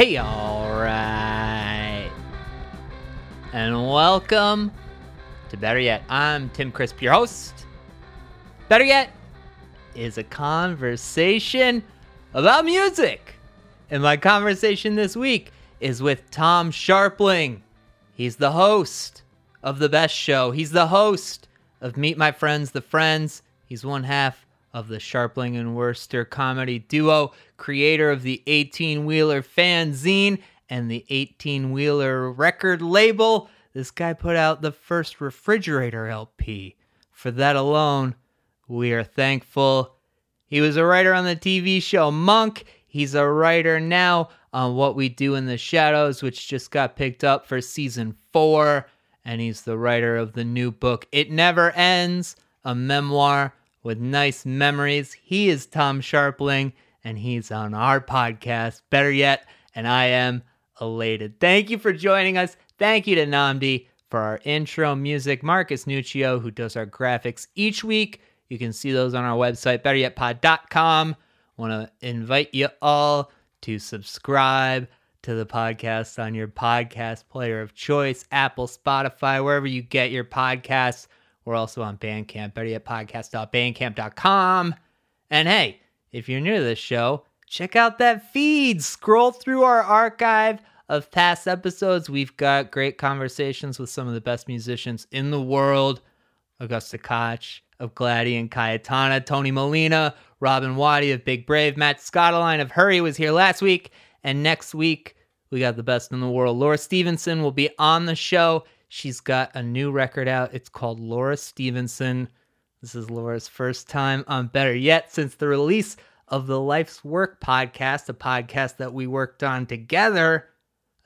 Hey, alright. And welcome to Better Yet. I'm Tim Crisp, your host. Better Yet is a conversation about music. And my conversation this week is with Tom Scharpling. He's the host of The Best Show, he's the host of Meet My Friends, The Friends. He's one half of the Scharpling and Wurster comedy duo, creator of the 18 Wheeler fanzine and the 18 Wheeler record label. This guy put out the first refrigerator LP. For that alone, we are thankful. He was a writer on the TV show Monk. He's a writer now on What We Do in the Shadows, which just got picked up for season four. And he's the writer of the new book, It Never Ends, a memoir with nice memories. He is Tom Scharpling, and he's on our podcast, Better Yet, and I am elated. Thank you for joining us. Thank you to Nnamdi for our intro music. Marcus Nuccio, who does our graphics each week. You can see those on our website, betteryetpod.com. Want to invite you all to subscribe to the podcast on your podcast player of choice, Apple, Spotify, wherever you get your podcasts. We're also on Bandcamp, better yet podcast.bandcamp.com. And hey, if you're new to this show, check out that feed. Scroll through our archive of past episodes. We've got great conversations with some of the best musicians in the world. Augusta Koch of Gladie and Cayetana, Tony Molina, Robin Wattie of Big Brave, Matt Scottoline of Hurry was here last week. And next week, we got the best in the world. Laura Stevenson will be on the show. She's got a new record out. It's called Laura Stevenson. This is Laura's first time on Better Yet since the release of the Life's Work podcast, a podcast that we worked on together,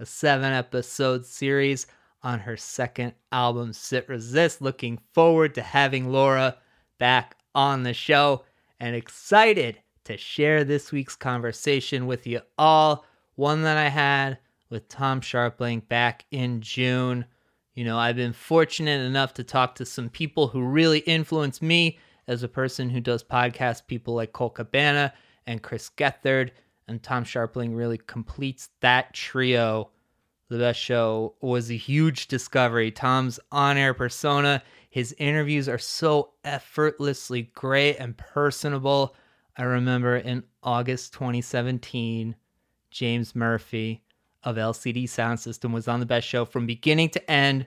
a seven episode series on her second album, Sit Resist. Looking forward to having Laura back on the show and excited to share this week's conversation with you all. One that I had with Tom Scharpling back in June. You know, I've been fortunate enough to talk to some people who really influenced me as a person who does podcasts, people like Cole Cabana and Chris Gethard. And Tom Scharpling really completes that trio. The best show was a huge discovery. Tom's on air persona, his interviews are so effortlessly great and personable. I remember in August 2017, James Murphy of LCD Soundsystem was on the best show from beginning to end,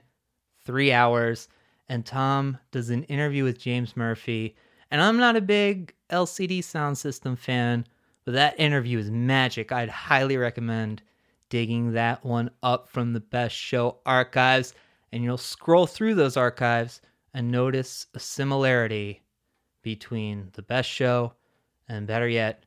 three hours. And Tom does an interview with James Murphy. And I'm not a big LCD Soundsystem fan, but that interview is magic. I'd highly recommend digging that one up from the best show archives. And you'll scroll through those archives and notice a similarity between the best show and better yet,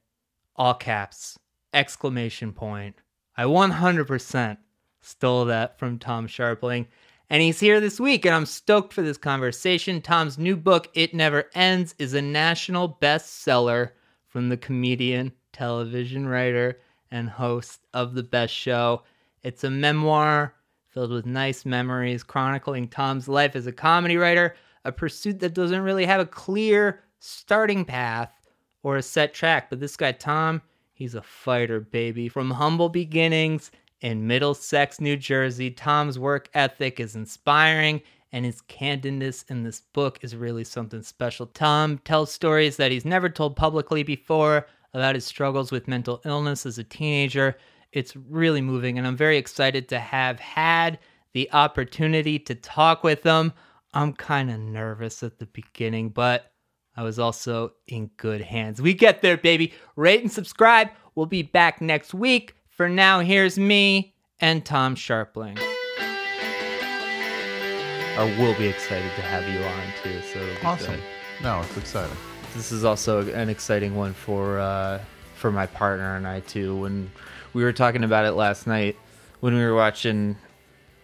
all caps, exclamation point, I 100% stole that from Tom Scharpling. And he's here this week, and I'm stoked for this conversation. Tom's new book, It Never Ends, is a national bestseller from the comedian, television writer, and host of The Best Show. It's a memoir filled with nice memories chronicling Tom's life as a comedy writer, a pursuit that doesn't really have a clear starting path or a set track. But this guy, Tom, He's a fighter, baby. From humble beginnings in Middlesex, New Jersey, Tom's work ethic is inspiring, and his candidness in this book is really something special. Tom tells stories that he's never told publicly before about his struggles with mental illness as a teenager. It's really moving, and I'm very excited to have had the opportunity to talk with him. I'm kind of nervous at the beginning, but I was also in good hands. We get there, baby. Rate and subscribe. We'll be back next week. For now, here's me and Tom Scharpling. Or we'll be excited to have you on too. So awesome. Good. No, it's exciting. This is also an exciting one for uh, for my partner and I too. When we were talking about it last night, when we were watching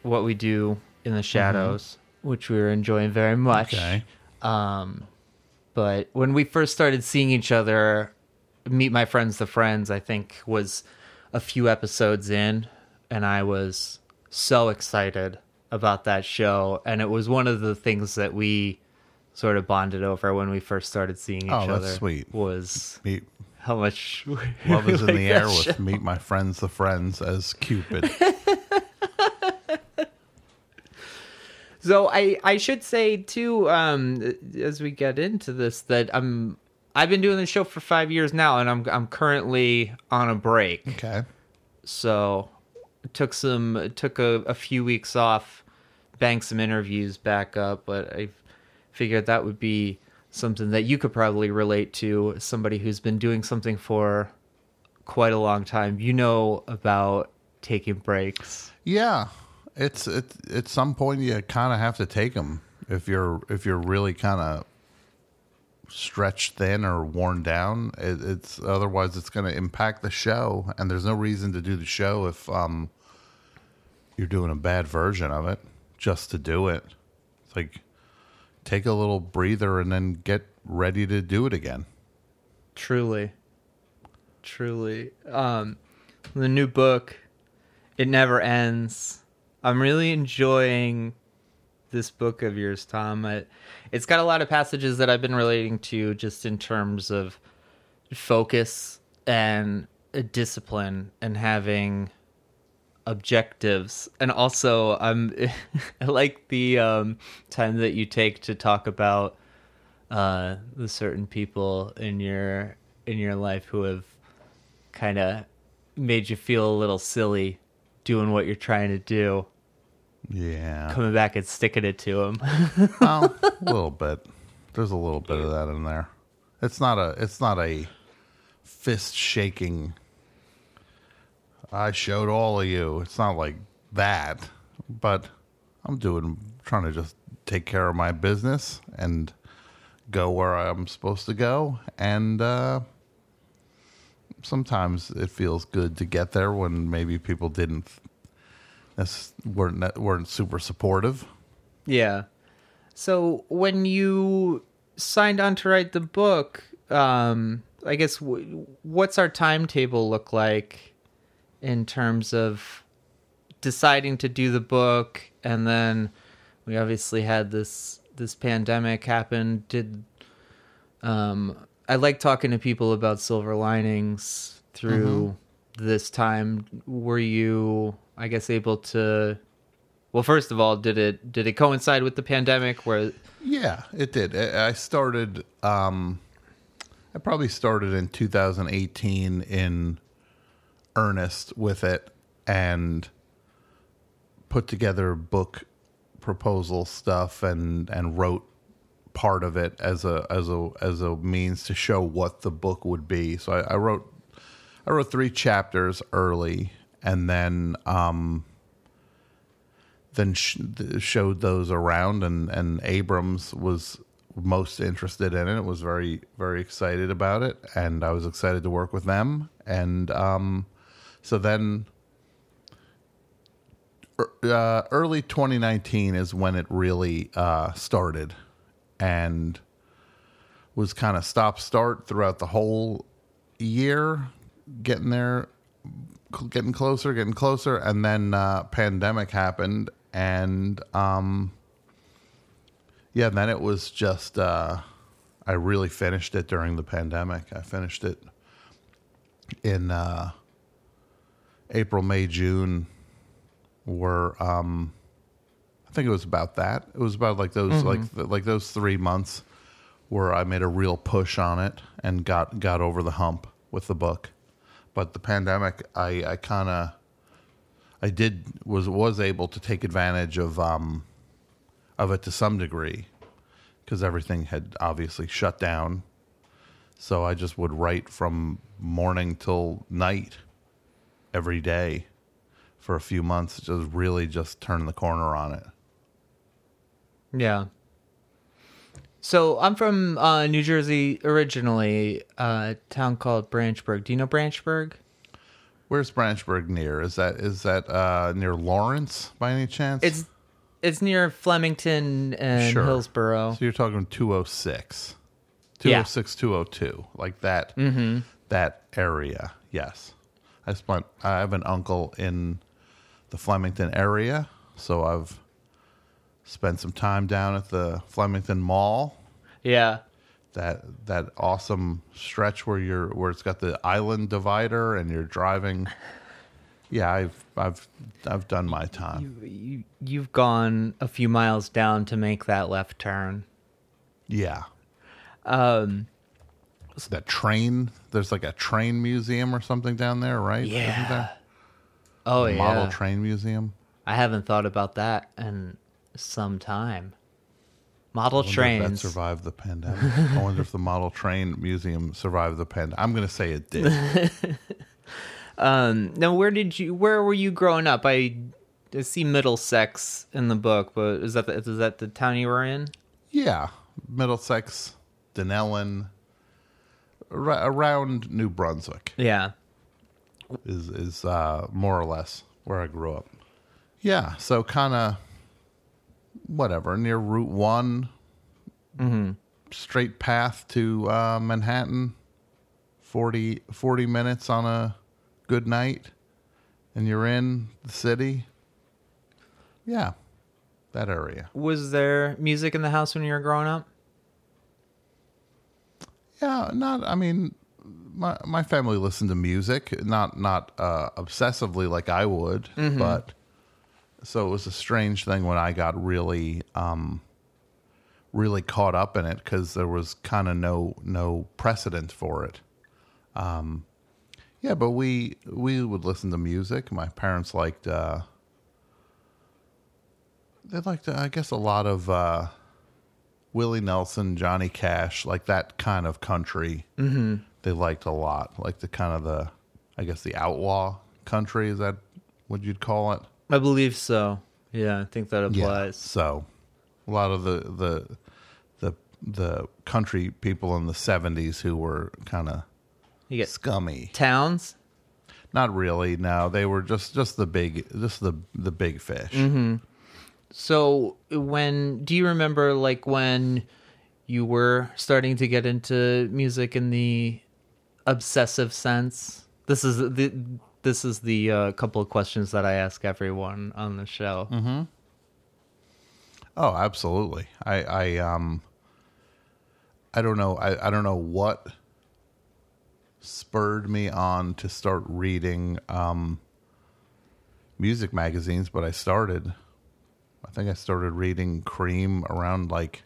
what we do in the shadows, mm-hmm. which we were enjoying very much. Okay. Um, but when we first started seeing each other, Meet My Friends, the Friends, I think was a few episodes in, and I was so excited about that show. And it was one of the things that we sort of bonded over when we first started seeing each oh, other. that's sweet. Was Me. how much Love is in the air show. with Meet My Friends the Friends as Cupid. So I I should say too, um, as we get into this, that I'm I've been doing the show for five years now, and I'm I'm currently on a break. Okay. So took some took a, a few weeks off, banked some interviews back up, but I figured that would be something that you could probably relate to. Somebody who's been doing something for quite a long time. You know about taking breaks. Yeah, it's it. At some point, you kind of have to take them if you're if you're really kind of stretched thin or worn down. It, it's otherwise it's going to impact the show, and there's no reason to do the show if um you're doing a bad version of it just to do it. It's like take a little breather and then get ready to do it again. Truly. Truly. Um the new book It Never Ends. I'm really enjoying this book of yours, Tom. It, it's got a lot of passages that I've been relating to just in terms of focus and uh, discipline and having objectives and also um I like the um time that you take to talk about uh the certain people in your in your life who have kind of made you feel a little silly doing what you're trying to do Yeah. coming back and sticking it to him. well, a little bit. There's a little bit of that in there. It's not a. It's not a fist shaking. I showed all of you. It's not like that, but I'm doing trying to just take care of my business and go where I'm supposed to go. And uh, sometimes it feels good to get there when maybe people didn't nec- weren't weren't super supportive. Yeah. So when you signed on to write the book, um, I guess w- what's our timetable look like in terms of deciding to do the book, and then we obviously had this this pandemic happen. Did um, I like talking to people about silver linings through this time? Were you, I guess, able to? Well, first of all, did it did it coincide with the pandemic? Where Yeah, it did. I started. Um, I probably started in 2018 in earnest with it, and put together book proposal stuff, and and wrote part of it as a as a as a means to show what the book would be. So I, I wrote I wrote three chapters early, and then. Um, then sh- showed those around and and Abrams was most interested in it was very very excited about it and I was excited to work with them and um so then er- uh, early 2019 is when it really uh started and was kind of stop start throughout the whole year getting there getting closer, getting closer, and then uh, pandemic happened, and um, yeah, then it was just uh, I really finished it during the pandemic. I finished it in uh, April, May, June. Were um, I think it was about that. It was about like those like like those three months where I made a real push on it and got got over the hump with the book. But the pandemic, I, I kind of, I did was was able to take advantage of um, of it to some degree, because everything had obviously shut down. So I just would write from morning till night, every day, for a few months. Just really just turn the corner on it. Yeah. So I'm from uh, New Jersey originally, a town called Branchburg. Do you know Branchburg? Where's Branchburg near? Is that is that uh, near Lawrence by any chance? It's it's near Flemington and Sure. Hillsborough. So you're talking 206. Yeah. 206, 202. Like that that area. Yes. I spent I have an uncle in the Flemington area, so I've spent some time down at the Flemington Mall. Yeah. that that awesome stretch where you're where it's got the island divider and you're driving. Yeah, I've I've I've done my time. You, you've gone a few miles down to make that left turn. Yeah. Um, that train. There's like a train museum or something down there, right? Isn't Yeah. oh A yeah. Model train museum. I haven't thought about that in some time. Model trains. that survived the pandemic. I wonder if the model train museum survived the pandemic. I'm going to say it did. Um, now, where did you? Where were you growing up? I, I see Middlesex in the book, but is that the, is that the town you were in? yeah, Middlesex, Dunellen, ar- around New Brunswick Yeah. is is uh, more or less where I grew up. Yeah, so kind of whatever near Route One, straight path to uh, Manhattan. 40, 40 minutes on a good night, and you're in the city. Yeah, that area. Was there music in the house when you were growing up? Yeah, not. I mean, my my family listened to music, not not uh, obsessively like I would, but so it was a strange thing when I got really um, really caught up in it because there was kind of no no precedent for it. Um, yeah, but we we would listen to music. My parents liked uh, they liked uh, I guess a lot of. Uh, Willie Nelson, Johnny Cash, like that kind of country. Mm-hmm. They liked a lot, like the kind of the, I guess the outlaw country. Is that what you'd call it? I believe so. Yeah, I think that applies. So, a lot of the the the the country people in the '70s who were kind of You get scummy. towns. Not really. No, they were just just the big, just the the big fish. Mm-hmm. So when do you remember like when you were starting to get into music in the obsessive sense? This is the this is the uh, couple of questions that I ask everyone on the show. Oh, absolutely. I, I um I don't know I, I don't know what spurred me on to start reading um music magazines, but I started I think I started reading Creem around like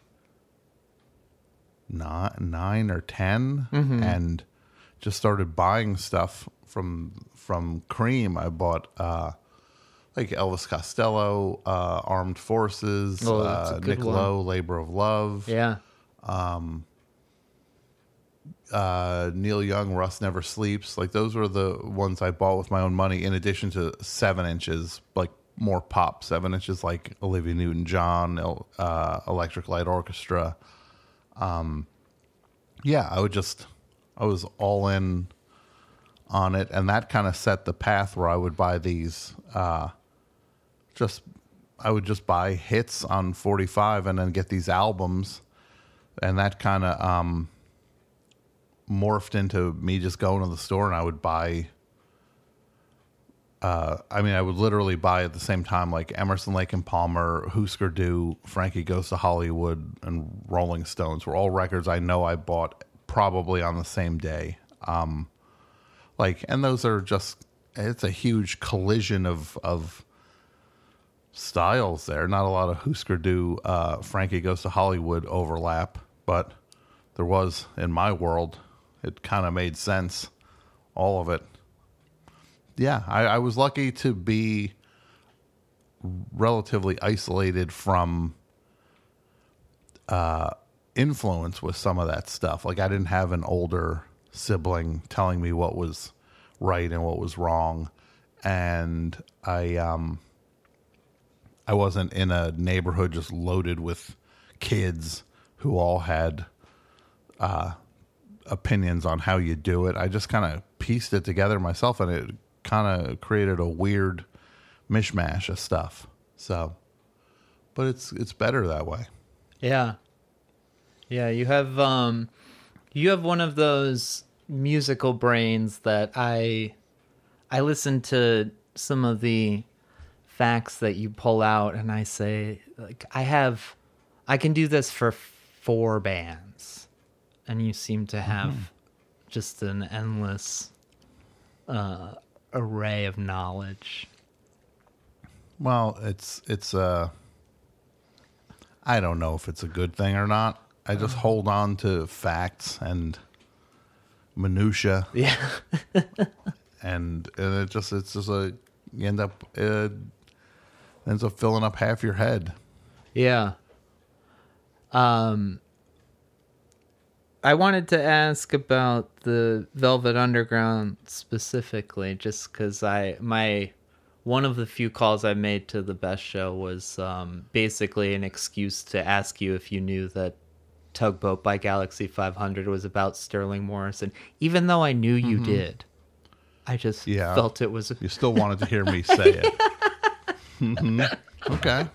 nine, nine or 10 and just started buying stuff from from Creem. I bought uh like Elvis Costello, uh, Armed Forces, Oh, uh, Nick one. Lowe, Labor of Love, Yeah. uh, Neil Young, Rust Never Sleeps. Like those were the ones I bought with my own money, in addition to seven inches, like more pop seven inches, like Olivia Newton John, uh, Electric Light Orchestra. Um, yeah, I would just, I was all in on it, and that kind of set the path where I would buy these. Uh, just, I would just buy hits on forty five, and then get these albums, and that kind of. Um, morphed into me just going to the store and I would buy. Uh, I mean, I would literally buy at the same time like Emerson, Lake and Palmer, Husker Du, Frankie Goes to Hollywood, and Rolling Stones were all records I know I bought probably on the same day. Um, like, and those are just it's a huge collision of of styles there. Not a lot of Husker Du, uh, Frankie Goes to Hollywood overlap, but there was in my world. It kind of made sense, all of it. Yeah, I, I was lucky to be relatively isolated from uh, influence with some of that stuff. Like I didn't have an older sibling telling me what was right and what was wrong, and I um, I wasn't in a neighborhood just loaded with kids who all had uh, opinions on how you do it. I just kind of pieced it together myself, and it kind of created a weird mishmash of stuff. So, but it's it's better that way. Yeah. Yeah, you have um you have one of those musical brains that I I listen to some of the facts that you pull out and I say like I have I can do this for four bands. and you seem to have just an endless uh, array of knowledge. Well, it's it's uh I don't know if it's a good thing or not. I just hold on to facts and minutia Yeah. and and it just it's just a you end up it ends up filling up half your head. Yeah. Um I wanted to ask about the Velvet Underground specifically just cuz I my one of the few calls I made to the best show was um basically an excuse to ask you if you knew that Tugboat by Galaxie 500 was about Sterling Morrison even though I knew you did. I just Yeah. felt it was You still wanted to hear me say it. Mhm. Okay.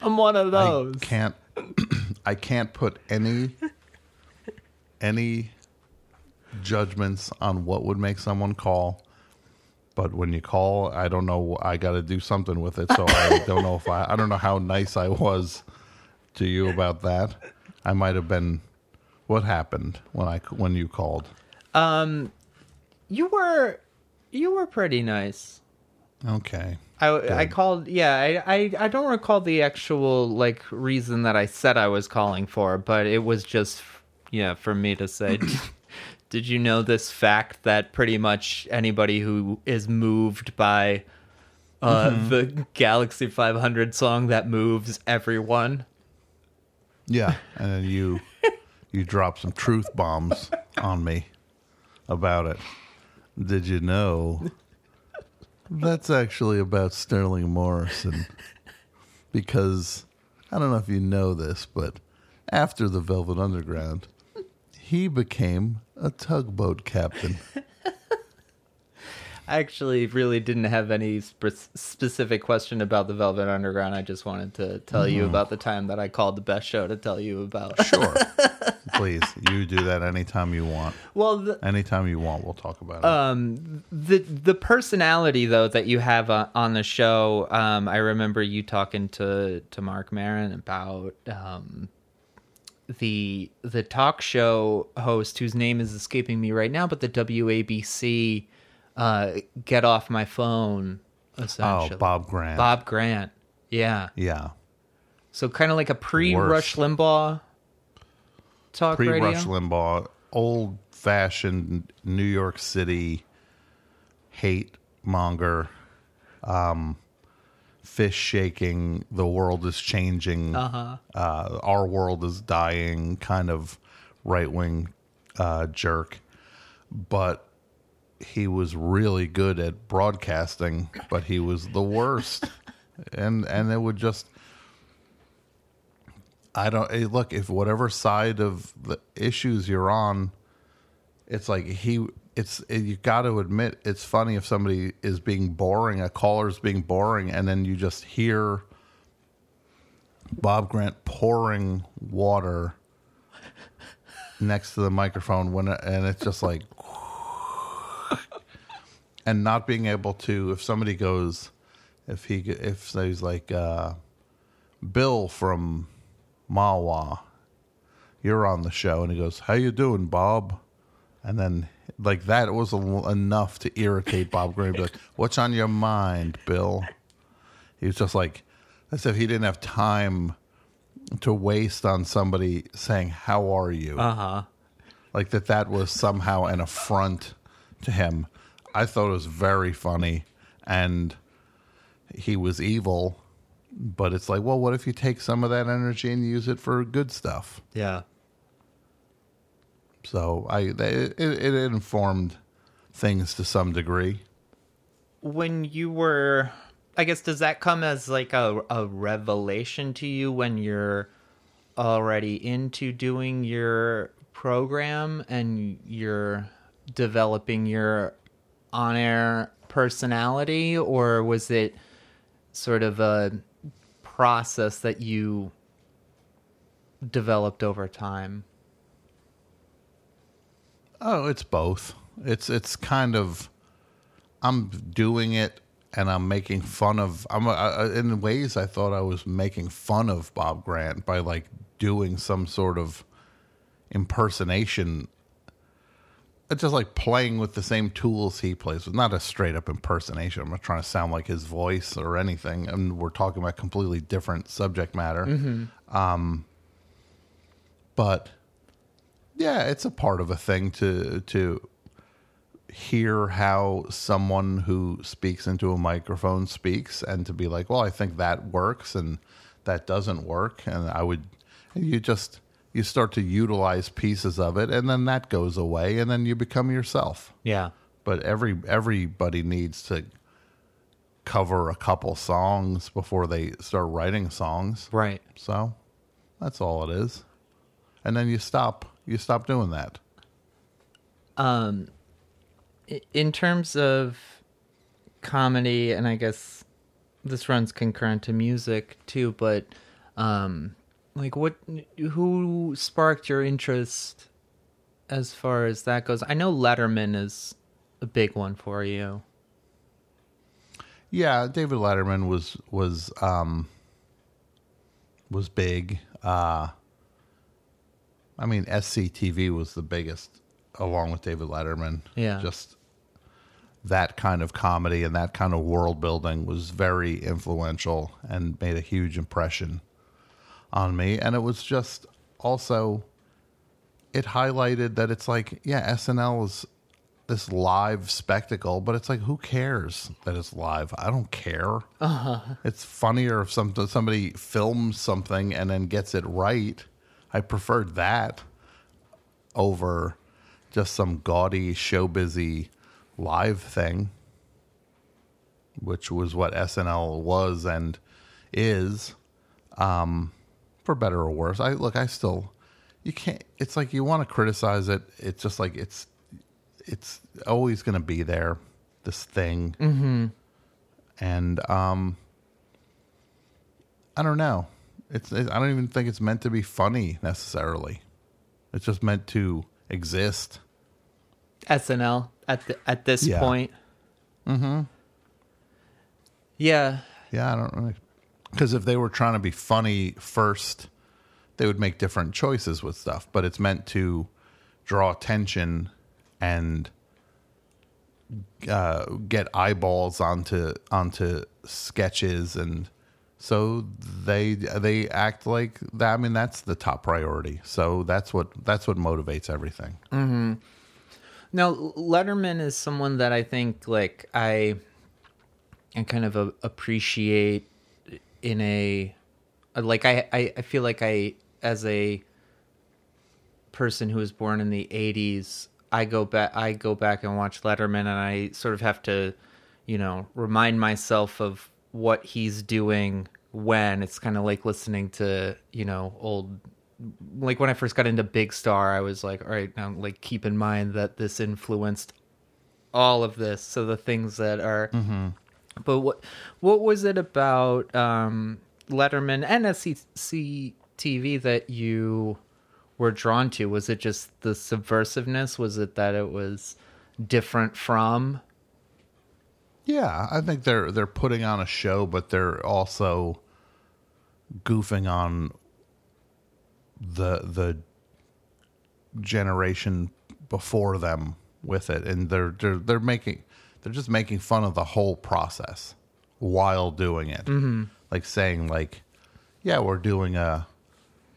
I'm one of those. I can't I can't put any any judgments on what would make someone call. But when you call, I don't know. I got to do something with it. So I don't know if I. I don't know how nice I was to you about that. I might have been. What happened when I when you called? Um, you were you were pretty nice. Okay. I, I called yeah I, I I don't recall the actual like reason that I said I was calling for but it was just yeah for me to say did you know this fact that pretty much anybody who is moved by uh the Galaxie 500 song that moves everyone Yeah, and then you you drop some truth bombs on me about it. Did you know that's actually about Sterling Morrison? Because I don't know if you know this, but after the Velvet Underground, he became a tugboat captain. I actually really didn't have any spe- specific question about the Velvet Underground I just wanted to tell you about the time that I called the best show to tell you about Sure. Please, you do that anytime you want. well the, Anytime you want, we'll talk about it. um the the personality though that you have uh, on the show um i remember you talking to to marc maron about um the the talk show host whose name is escaping me right now but the wabc uh get off my phone oh, Bob Grant. bob grant yeah Yeah. so kind of like a pre-rush limbaugh talk pre radio Rush Limbaugh, old fashioned New York City hate monger, um, fish shaking, the world is changing, uh-huh uh, our world is dying kind of right wing uh, jerk. But he was really good at broadcasting, but he was the worst. and and it would just I don't hey, look if whatever side of the issues you're on, it's like he. It's eh, you got to admit it's funny if somebody is being boring, a caller's being boring, and then you just hear Bob Grant pouring water next to the microphone when and it's just like and not being able to if somebody goes if he if there's like uh Bill from Mahwah, you're on the show, and he goes, "How you doing, Bob?" And then like that was a, enough to irritate Bob Green. Like, what's on your mind, Bill? He was just like, as if he didn't have time to waste on somebody saying, "How are you?" uh-huh like that that was somehow an affront to him. I thought it was very funny and he was evil, but it's like, well, what if you take some of that energy and use it for good stuff? yeah So I they, it, it informed things to some degree. when you were i guess does that come as like a, a revelation to you when you're already into doing your program and you're developing your on-air personality or was it sort of a process that you developed over time Oh, it's both. It's it's kind of I'm doing it and I'm making fun of I'm uh, in ways I thought I was making fun of Bob Grant by like doing some sort of impersonation. It's just like playing with the same tools he plays with. Not a straight up impersonation. I'm not trying to sound like his voice or anything. And we're talking about completely different subject matter. Um, but yeah, it's a part of a thing to to hear how someone who speaks into a microphone speaks and to be like, well, I think that works and that doesn't work. And I would, and you just, you start to utilize pieces of it and then that goes away and then you become yourself. Yeah. But every, everybody needs to cover a couple songs before they start writing songs. Right. So that's all it is. And then you stop, you stop doing that. Um, in terms of comedy, and I guess this runs concurrent to music too, but um, like what, who sparked your interest as far as that goes? I know Letterman is a big one for you. Yeah, David Letterman was was um was big. Uh I mean SCTV was the biggest along with David Letterman. Yeah. Just that kind of comedy and that kind of world building was very influential and made a huge impression on me and it was just also it highlighted that it's like yeah SNL is this live spectacle, but it's like who cares that it's live? I don't care. Uh-huh. It's funnier if some somebody films something and then gets it right. I preferred that over just some gaudy showbizy live thing, which was what SNL was and is, um, for better or worse. I look, I still, you can't. It's like you want to criticize it. It's just like it's, it's always going to be there. This thing, mm-hmm. and um, I don't know. It's it, I don't even think it's meant to be funny necessarily. It's just meant to exist. SNL at the, at this Yeah. point. Mm-hmm. Yeah. Yeah, I don't really. Because if they were trying to be funny first, they would make different choices with stuff. But it's meant to draw attention and uh, get eyeballs onto onto sketches, and so they they act like that. I mean, that's the top priority. So that's what that's what motivates everything. Now, Letterman is someone that I think like I I kind of appreciate in a like I, I I feel like I as a person who was born in the 80s I go back I go back and watch Letterman and I sort of have to you know remind myself of what he's doing when it's kind of like listening to you know old like when I first got into Big Star, I was like, all right, now like keep in mind that this influenced all of this. So the things that are, mm-hmm. But what what was it about um, Letterman and SCC TV that you were drawn to? Was it just the subversiveness? Was it that it was different from? Yeah, I think they're they're putting on a show, but they're also goofing on the the generation before them with it, and they're they're they're making they're just making fun of the whole process while doing it, mm-hmm. like saying like, yeah, we're doing a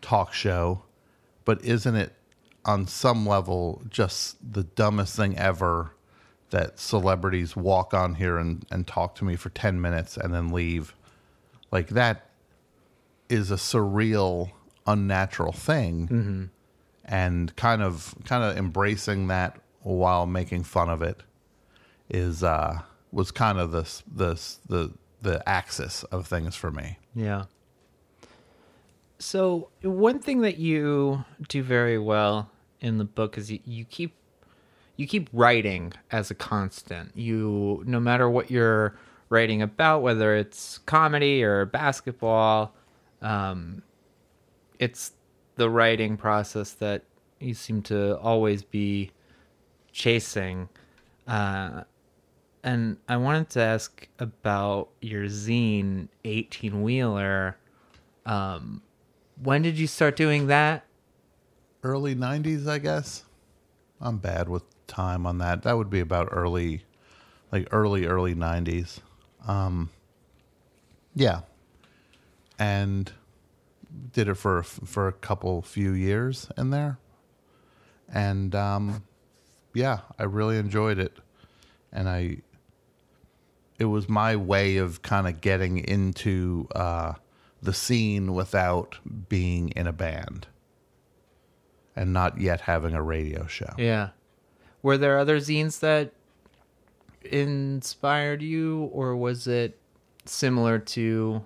talk show, but isn't it on some level just the dumbest thing ever? that celebrities walk on here and, and talk to me for 10 minutes and then leave. Like that is a surreal, unnatural thing. Mm-hmm. And kind of kind of embracing that while making fun of it is uh was kind of this this the the axis of things for me. Yeah. So one thing that you do very well in the book is you, you keep you keep writing as a constant. You no matter what you're writing about, whether it's comedy or basketball, um, it's the writing process that you seem to always be chasing. Uh, and I wanted to ask about your zine, 18 Wheeler. Um, when did you start doing that? early 90s, I guess. I'm bad with time on that. That would be about early, like early, early 90s. Um, yeah. And did it for, for a couple, few years in there. And, um, yeah, I really enjoyed it. And I, it was my way of kind of getting into, uh, the scene without being in a band and not yet having a radio show. Yeah. Were there other zines that inspired you, or was it similar to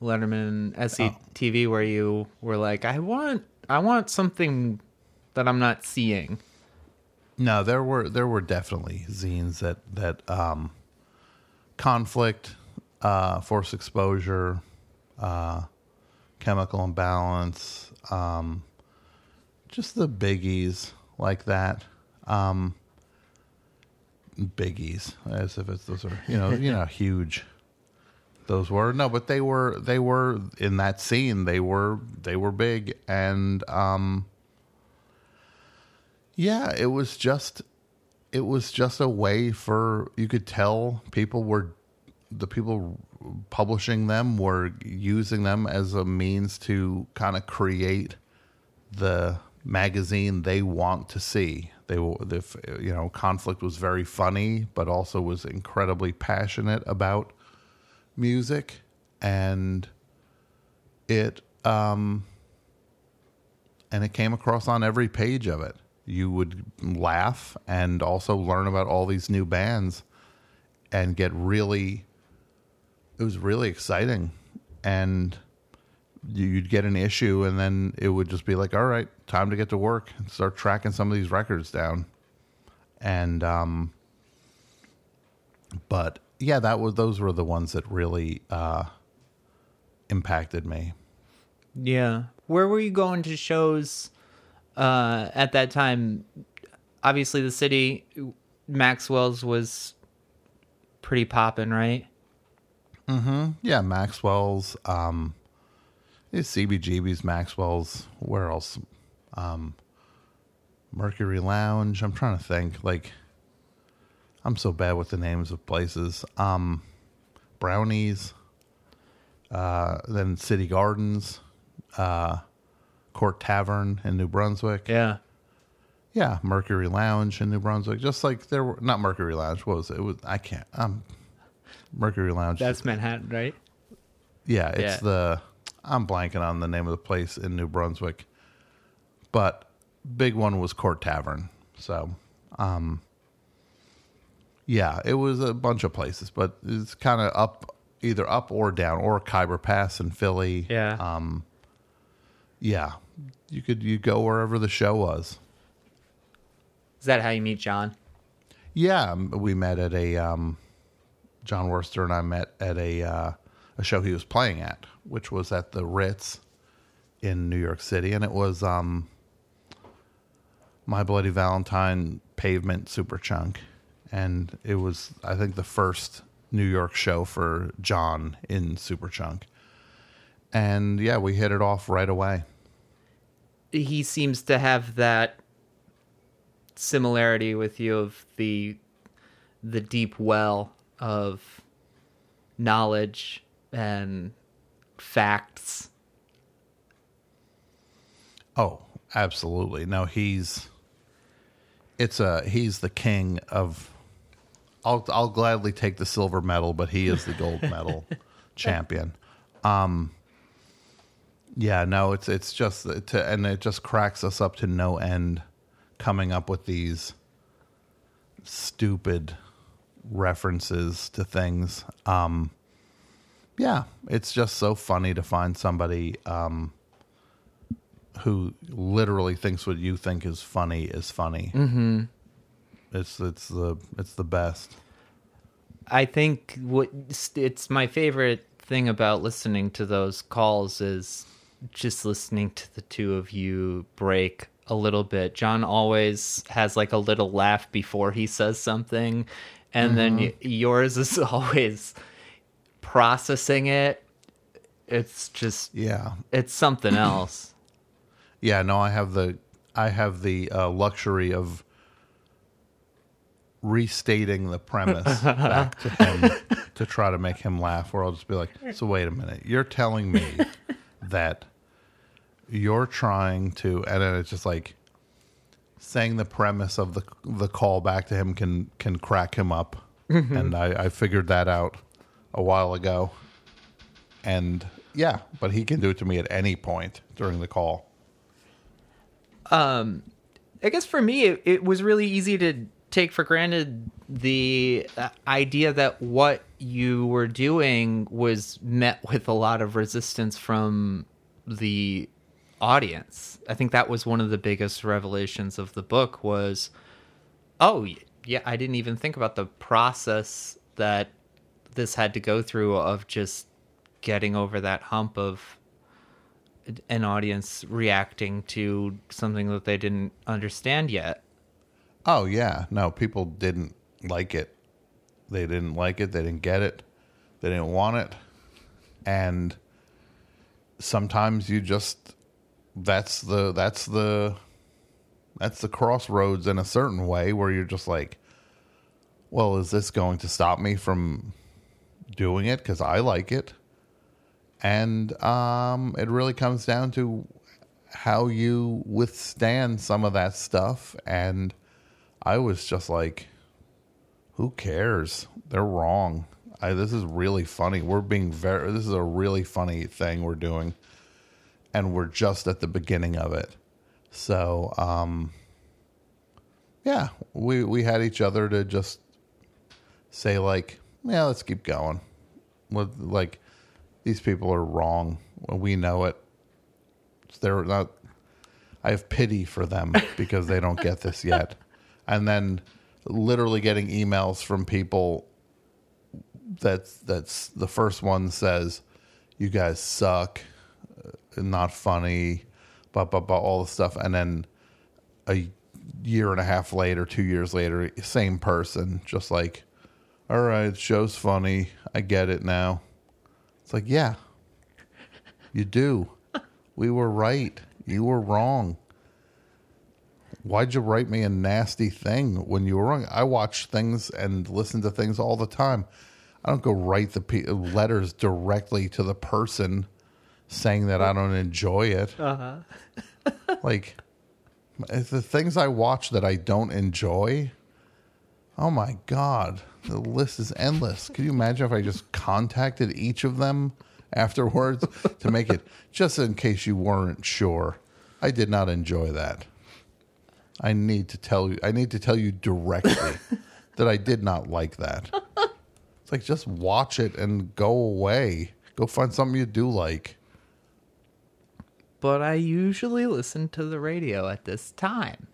Letterman SCTV, where you were like, I want, I want something that I'm not seeing? No, there were there were definitely zines that that um, conflict, uh, forced exposure, uh, chemical imbalance, um, just the biggies like that. Um, biggies, as if it's those are you know you know huge. Those were no, but they were they were in that scene. They were they were big, and um, yeah, it was just it was just a way for you could tell people were the people publishing them were using them as a means to kind of create the magazine they want to see. They were, the, you know, conflict was very funny, but also was incredibly passionate about music, and it, um, and it came across on every page of it. You would laugh and also learn about all these new bands, and get really. It was really exciting, and you'd get an issue and then it would just be like all right time to get to work and start tracking some of these records down and um but yeah that was those were the ones that really uh impacted me Yeah. Where were you going to shows uh, at that time? Obviously, the city, Maxwell's was pretty popping, right? Mm-hmm. Yeah maxwell's um cbgb's maxwell's where else um mercury lounge i'm trying to think like i'm so bad with the names of places um brownies uh then city gardens uh court tavern in new brunswick Yeah. yeah mercury lounge in new brunswick just like there were not mercury lounge what was it, it was i can't um mercury lounge That's Manhattan, right? Yeah, it's Yeah. the I'm blanking on the name of the place in New Brunswick. But big one was Court Tavern. So, um yeah, it was a bunch of places, but it's kind of up either up or down or Khyber Pass in Philly. Yeah. Um yeah. You could you go wherever the show was. Is that how you meet John? Yeah, um, we met at a um, Jon Wurster and I met at a uh, a show he was playing at, which was at the Ritz in New York City, and it was um, My Bloody Valentine Pavement Superchunk, and it was I think the first New York show for John in Superchunk, and yeah, we hit it off right away. He seems to have that similarity with you of the the deep well of knowledge and facts. Oh, absolutely. No, he's it's a he's the king of I'll I'll gladly take the silver medal, but he is the gold medal champion. Um yeah, no, it's it's just to, and it just cracks us up to no end coming up with these stupid references to things. Um yeah, it's just so funny to find somebody um who literally thinks what you think is funny is funny. Mm-hmm. It's it's the it's the best. I think what it's my favorite thing about listening to those calls is just listening to the two of you break a little bit. John always has like a little laugh before he says something, and then y- yours is always processing it. It's just Yeah, it's something else. yeah. No, I have the I have the uh, luxury of restating the premise back to him to try to make him laugh. or I'll just be like, "So wait a minute, you're telling me that you're trying to," and it's just like saying the premise of the the call back to him can can crack him up, and I, I figured that out a while ago, and yeah, but he can do it to me at any point during the call. Um, I guess for me, it, it was really easy to take for granted the uh, idea that what you were doing was met with a lot of resistance from the audience. I think that was one of the biggest revelations of the book was, oh, yeah, I didn't even think about the process that this had to go through of just getting over that hump of an audience reacting to something that they didn't understand yet. Oh yeah, no, people didn't like it. They didn't like it. They didn't get it. They didn't want it. And sometimes you just that's the that's the that's the crossroads in a certain way where you're just like, well, is this going to stop me from doing it because I like it? And um, it really comes down to how you withstand some of that stuff. And I was just like, who cares? They're wrong. I, this is really funny. We're being very, this is a really funny thing we're doing. And we're just at the beginning of it. So, um, yeah, we, we had each other to just say, like, yeah, let's keep going. With, like, these people are wrong. We know it. They're not, I have pity for them because they don't get this yet. And then literally getting emails from people that's that's the first one says you guys suck uh, not funny blah blah blah all the stuff. And then a year and a half later two years later same person just like all right show's funny. I get it now. It's like yeah you do. We were right. You were wrong why'd you write me a nasty thing when you were wrong? I watch things and listen to things all the time. I don't go write the pe- letters directly to the person saying that I don't enjoy it. Uh-huh. like if the things I watch that I don't enjoy. Oh my god, the list is endless. Could you imagine if I just contacted each of them afterwards to make it just in case you weren't sure? I did not enjoy that. I need to tell you. I need to tell you directly that I did not like that. It's like just watch it and go away. Go find something you do like. But I usually listen to the radio at this time.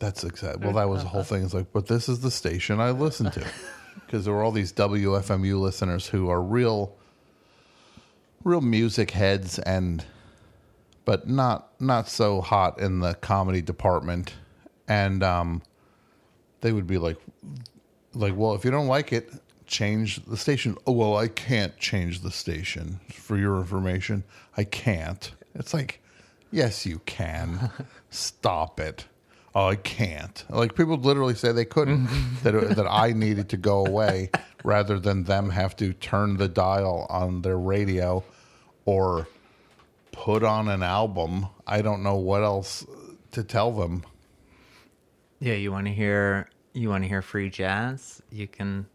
That's exactly. Well, that was the whole thing. It's like, but this is the station I listen to, because there were all these WFMU listeners who are real, real music heads, and but not not so hot in the comedy department, and um, they would be like, like, well, if you don't like it, change the station. Oh, well, I can't change the station. For your information, I can't. It's like, yes, you can. Stop it. Oh, I can't. Like people literally say they couldn't. that that I needed to go away rather than them have to turn the dial on their radio or put on an album. I don't know what else to tell them. Yeah, you want to hear you want to hear free jazz? You can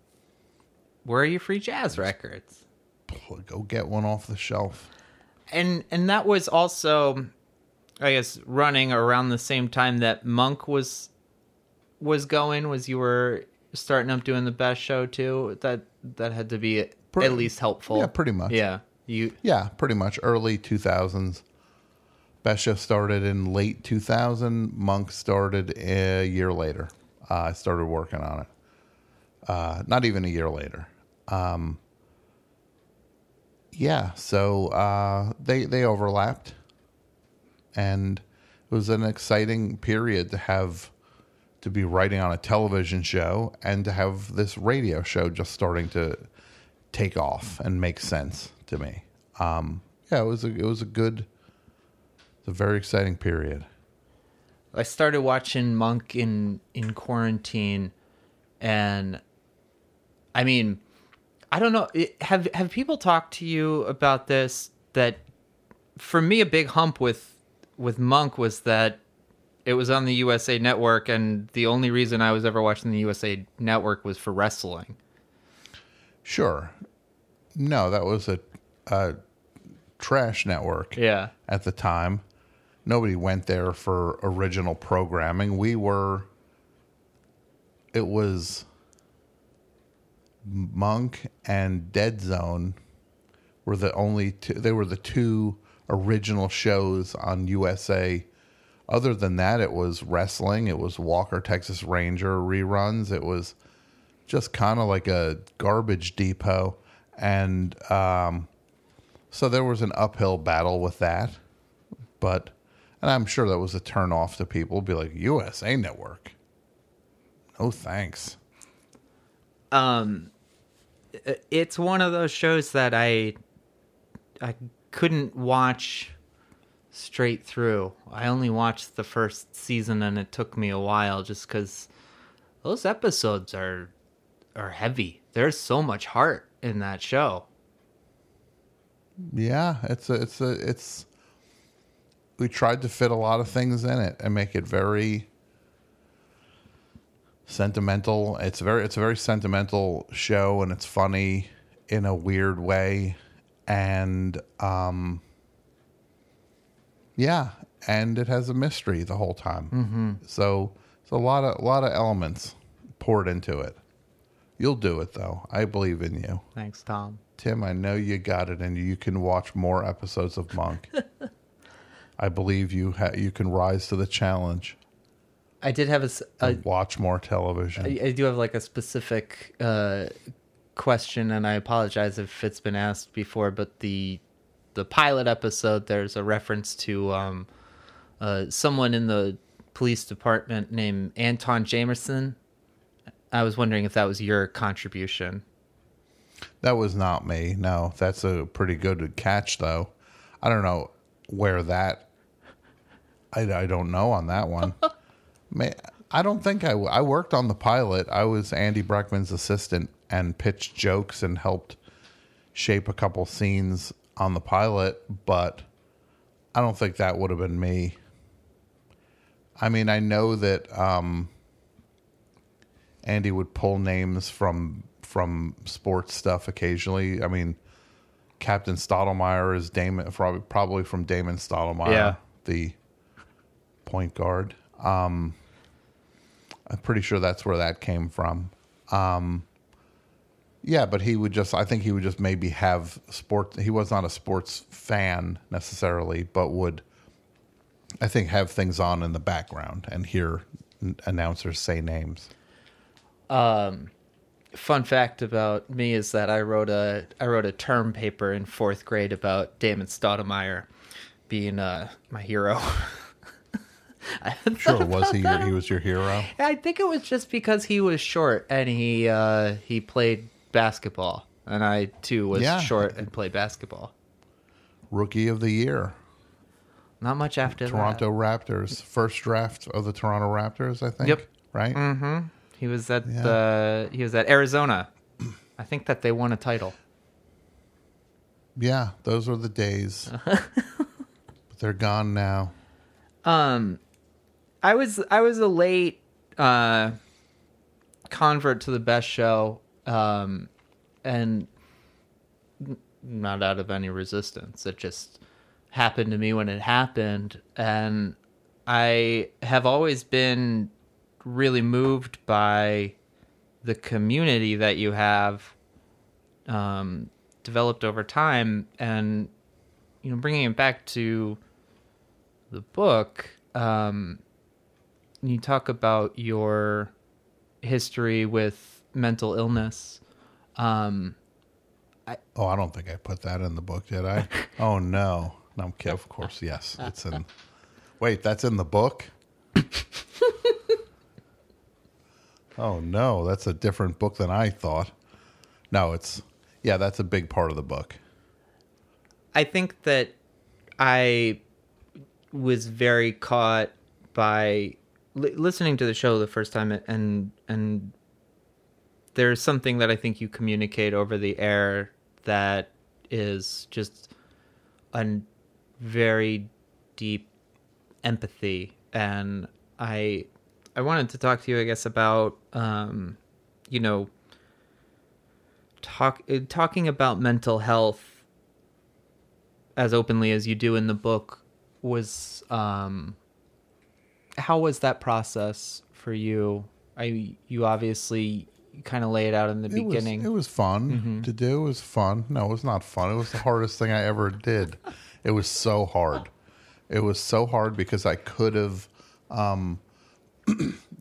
Where are your free jazz records? Go get one off the shelf. And and that was also I guess running around the same time that Monk was was going was you were starting up doing the best show too. That that had to be Pre- at least helpful. yeah, pretty much. Yeah. You Yeah, pretty much early 2000s. Best Show started in late 2000. Monk started a year later. Uh, I started working on it. Uh, not even a year later. Um, yeah, so uh, they they overlapped, and it was an exciting period to have to be writing on a television show and to have this radio show just starting to take off and make sense to me. Um, yeah, it was a it was a good, it's a very exciting period. I started watching Monk in in quarantine, and I mean, I don't know. It, have have people talked to you about this? That for me, a big hump with with Monk was that it was on the USA Network, and the only reason I was ever watching the USA Network was for wrestling. Sure. No, that was a, a trash network Yeah. at the time. Nobody went there for original programming. We were. It was Monk and Dead Zone were the only two. They were the two original shows on USA. Other than that, it was wrestling. It was Walker Texas Ranger reruns. It was just kind of like a garbage depot, and um, so there was an uphill battle with that. But, and I'm sure that was a turn off to people. Be like USA Network. No thanks. um it's one of those shows that i i couldn't watch straight through i only watched the first season and it took me a while just because those episodes are are heavy there's so much heart in that show Yeah, it's a, it's a, it's. We tried to fit a lot of things in it and make it very sentimental. It's very, it's a very sentimental show, and it's funny in a weird way, and um, yeah, and it has a mystery the whole time. Mm-hmm. So it's a lot of, a lot of elements poured into it. You'll do it though. I believe in you. thanks tom Tim, I know you got it, and you can watch more episodes of Monk. I believe you ha- you can rise to the challenge. i did have a, a and watch more television. I, I do have like a specific uh, question, and I apologize if it's been asked before. But the the pilot episode, there's a reference to um, uh, someone in the police department named Anton Jamerson. I was wondering if that was your contribution. That was not me. No, that's a pretty good catch, though. I don't know where that. I, I don't know on that one. May, I don't think I, I worked on the pilot. I was Andy Breckman's assistant and pitched jokes and helped shape a couple scenes on the pilot, but I don't think that would have been me. I mean, I know that um, Andy would pull names from from sports stuff occasionally. I mean, Captain Stottlemeyer is Damon, probably probably from Damon Stoudamire, Yeah. the point guard. Um, I'm pretty sure that's where that came from. Um, yeah, but he would just, I think he would just maybe have sports. He was not a sports fan necessarily, but would, I think, have things on in the background and hear n- announcers say names. Fun fact about me is that I wrote a I wrote a term paper in fourth grade about Damon Stoudamire being uh, my hero. Sure, was he? Your, he was your hero. I think it was just because he was short and he uh, he played basketball, and I too was Yeah. short and played basketball. Rookie of the year, Not much after Toronto Raptors, first draft of the Toronto Raptors, I think. Yep. Right. Mm-hmm. He was at Yeah. the he was at Arizona. I think that they won a title. Yeah, those were the days. but they're gone now. Um, I was I was a late uh, convert to the best show, um, and not out of any resistance. It just happened to me when it happened, and I have always been really moved by the community that you have um, developed over time, and you know, bringing it back to the book, um, you talk about your history with mental illness. Um, Oh, I don't think I put that in the book, did I? oh no, no, I'm kidding. Of course, yes, it's in. Wait, that's in the book. oh no, that's a different book than I thought. No, it's yeah, that's a big part of the book. I think that I was very caught by li- listening to the show the first time and and there's something that I think you communicate over the air that is just a very deep empathy and I I wanted to talk to you I guess about um you know talk uh, talking about mental health as openly as you do in the book was um how was that process for you i you obviously kind of lay it out in the It beginning was, it was fun to do. It was fun. No, it was not fun. It was the hardest thing I ever did. It was so hard. It was so hard because I could have. Um,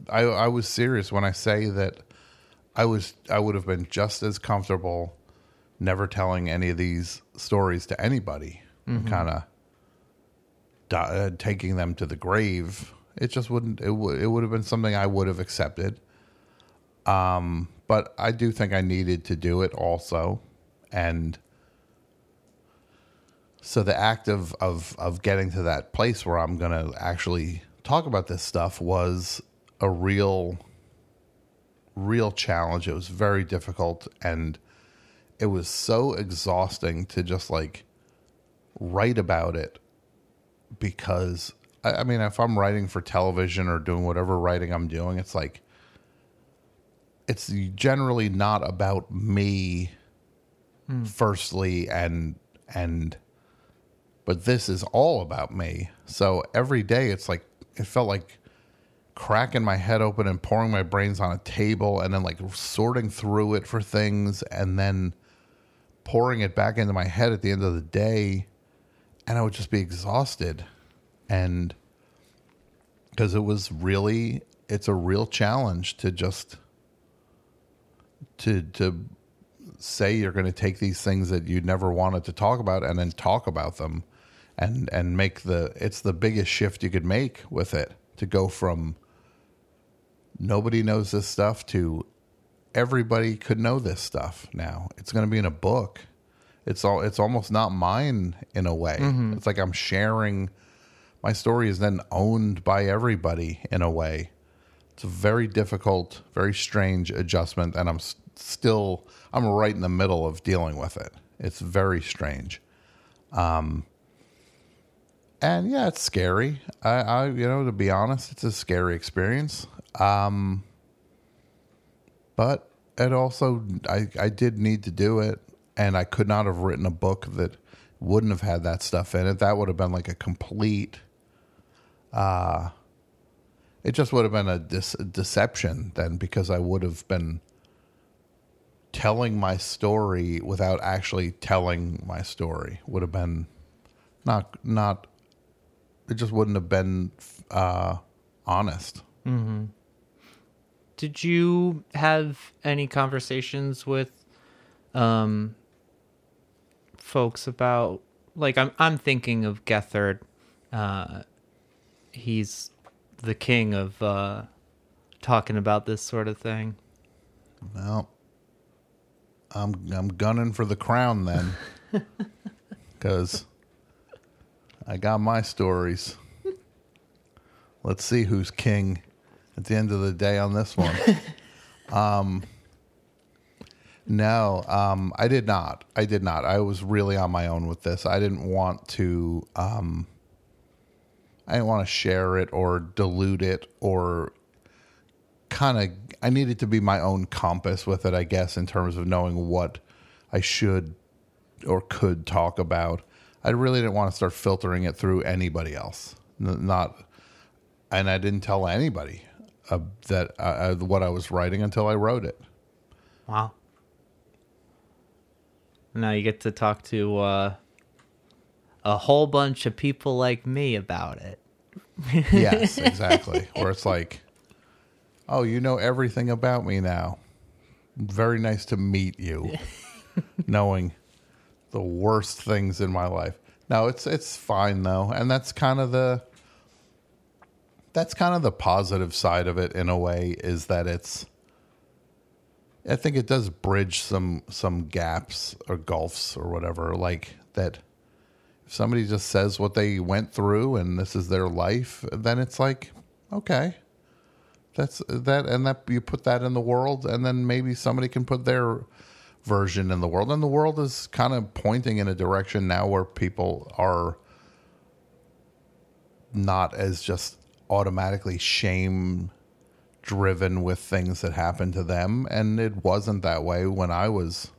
I I was serious when I say that I was I would have been just as comfortable never telling any of these stories to anybody, kind of uh, taking them to the grave. It just wouldn't. It would. It would have been something I would have accepted. Um, but I do think I needed to do it also, and so the act of of of getting to that place where I'm going to actually talk about this stuff was a real real challenge. It was very difficult and it was so exhausting to just like write about it because I, I mean if I'm writing for television or doing whatever writing I'm doing, it's like it's generally not about me hmm. firstly and and but this is all about me. So every day it's like it felt like cracking my head open and pouring my brains on a table and then like sorting through it for things and then pouring it back into my head at the end of the day. And I would just be exhausted. And because it was really it's a real challenge to just to to say you're going to take these things that you never wanted to talk about and then talk about them and and make the it's the biggest shift you could make with it to go from nobody knows this stuff to everybody could know this stuff now. It's going to be in a book. It's all it's almost not mine in a way. It's like i'm sharing my story is then owned by everybody in a way. It's a very difficult very strange adjustment and i'm still i'm right in the middle of dealing with it. It's very strange. Um and yeah it's scary. I i you know to be honest it's a scary experience. Um but it also i i did need to do it and i could not have written a book that wouldn't have had that stuff in it. That would have been like a complete uh it just would have been a, a deception then because I would have been telling my story without actually telling my story. Would have been not not it just wouldn't have been uh honest. Did you have any conversations with um folks about like i'm i'm thinking of Gethard uh he's the king of uh talking about this sort of thing? Well i'm i'm gunning for the crown then cuz i got my stories. Let's see who's king at the end of the day on this one. Um no um i did not. I did not. I was really on my own with this. I didn't want to um i didn't want to share it or dilute it or kind of I needed to be my own compass with it, I guess, in terms of knowing what I should or could talk about. I really didn't want to start filtering it through anybody else. Not, and I didn't tell anybody uh, that uh, what I was writing until I wrote it. Wow. Now you get to talk to uh, a whole bunch of people like me about it. Yes, exactly. Where it's like, oh, you know everything about me now. Very nice to meet you, knowing the worst things in my life. No, it's it's fine though, and that's kind of the that's kind of the positive side of it in a way is that it's I think it does bridge some some gaps or gulfs or whatever like that if somebody just says what they went through and this is their life then it's like okay. That's that, and that you put that in the world, and then maybe somebody can put their version in the world, and the world is kind of pointing in a direction now where people are not as just automatically shame driven with things that happen to them, and it wasn't that way when I was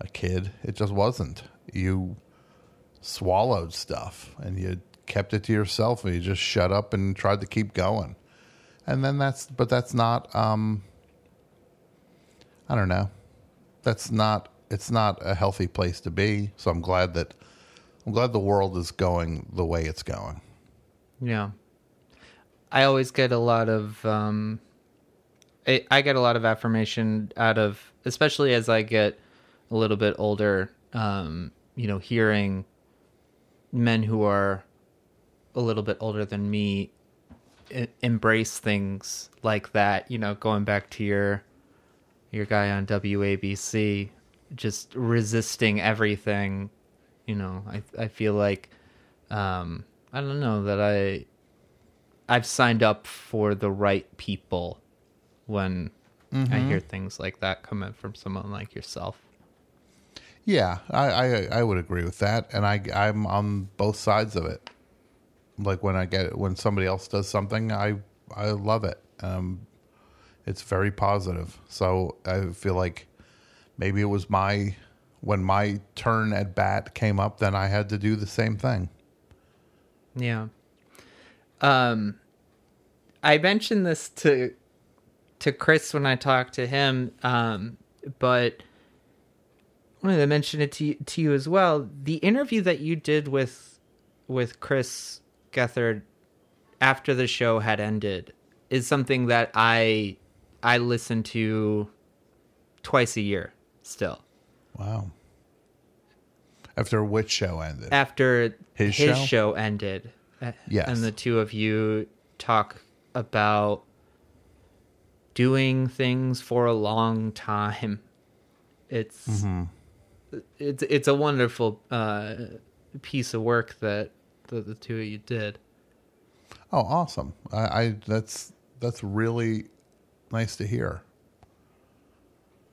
a kid. It just wasn't. You swallowed stuff and you kept it to yourself and you just shut up and tried to keep going. And then that's but that's not um I don't know. That's not it's not a healthy place to be. So I'm glad that I'm glad the world is going the way it's going. Yeah. I always get a lot of um I, I get a lot of affirmation out of especially as I get a little bit older um you know hearing men who are a little bit older than me embrace things like that you know going back to your your guy on WABC just resisting everything you know I I feel like um I don't know that I I've signed up for the right people when I hear things like that coming from someone like yourself. Yeah, I, I I would agree with that, and I I'm on both sides of it. Like when I get it, when somebody else does something, I I love it. Um, it's very positive. So I feel like maybe it was my when my turn at bat came up, then I had to do the same thing. Yeah. Um I mentioned this to to Chris when I talked to him, um, but I wanted to mention it to you, to you as well. The interview that you did with with Chris Gethard after the show had ended is something that I I listen to twice a year still. Wow. After which show ended? after His his, show? show? ended Yes. and the two of you talk about doing things for a long time it's Mm-hmm. it's it's a wonderful uh piece of work that the, the two of you did Oh, awesome! I, I that's that's really nice to hear.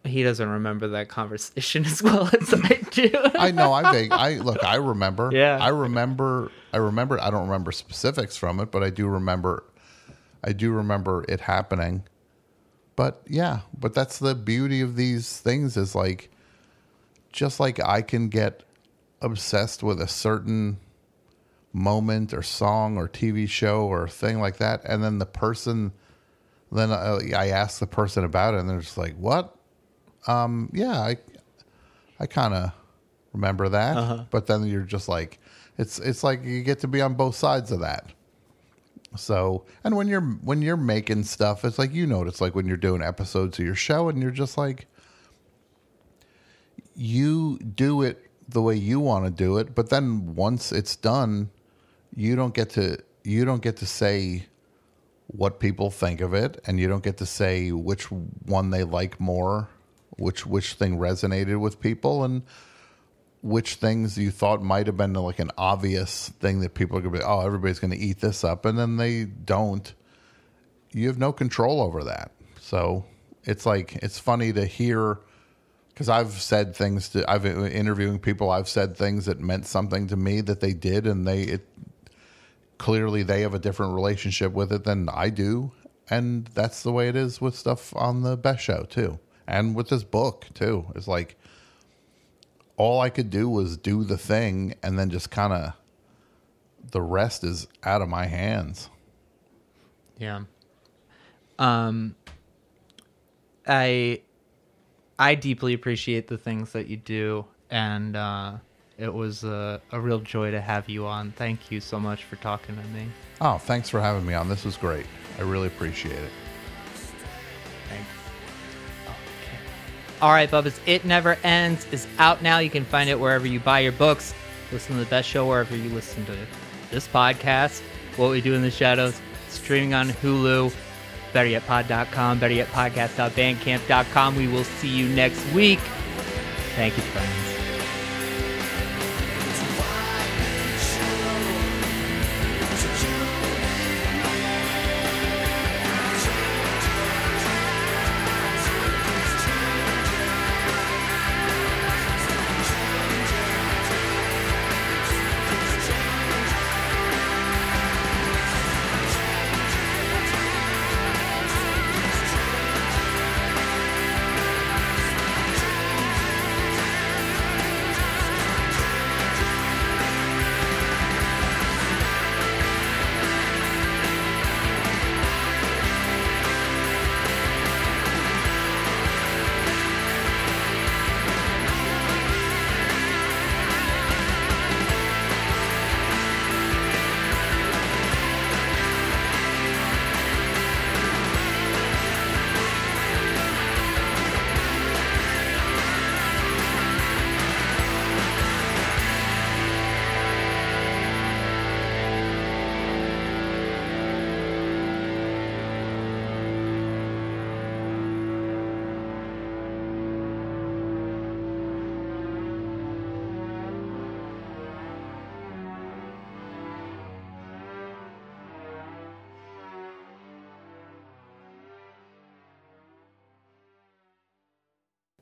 he doesn't remember that conversation as well as i do I know. I vague. I look. I remember. Yeah. I remember. I remember. I don't remember specifics from it, but I do remember. I do remember it happening. But yeah, but that's the beauty of these things is like, just like I can get obsessed with a certain moment or song or TV show or thing like that, and then the person, then I, I ask the person about it, and they're just like, "What? Um, yeah, I, I kind of remember that, but then you're just like, it's it's like you get to be on both sides of that. So, and when you're when you're making stuff, it's like you know what it's like when you're doing episodes of your show, and you're just like, you do it the way you want to do it, but then once it's done, you don't get to you don't get to say what people think of it, and you don't get to say which one they like more, which which thing resonated with people, and which things you thought might have been like an obvious thing that people are gonna be, oh, everybody's gonna eat this up, and then they don't. You have no control over that. So it's like it's funny to hear because I've said things to I've uh, interviewing people. I've said things that meant something to me that they did, and they it clearly they have a different relationship with it than I do, and that's the way it is with stuff on the best show too, and with this book too. It's like all I could do was do the thing, and then just kind of the rest is out of my hands. Yeah. Um I I deeply appreciate the things that you do and uh it was a, a real joy to have you on. Thank you so much for talking to me. Oh, thanks for having me on. This was great. I really appreciate it. Thanks. Okay. All right, Bubba's It Never Ends is out now. You can find it wherever you buy your books. Listen to the best show wherever you listen to this podcast. What We Do in the Shadows, streaming on Hulu, betteryetpod.com, betteryetpodcast.bandcamp.com. We will see you next week. Thank you, friends.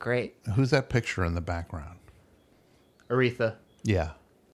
Great. Who's that picture in the background? Aretha. Yeah.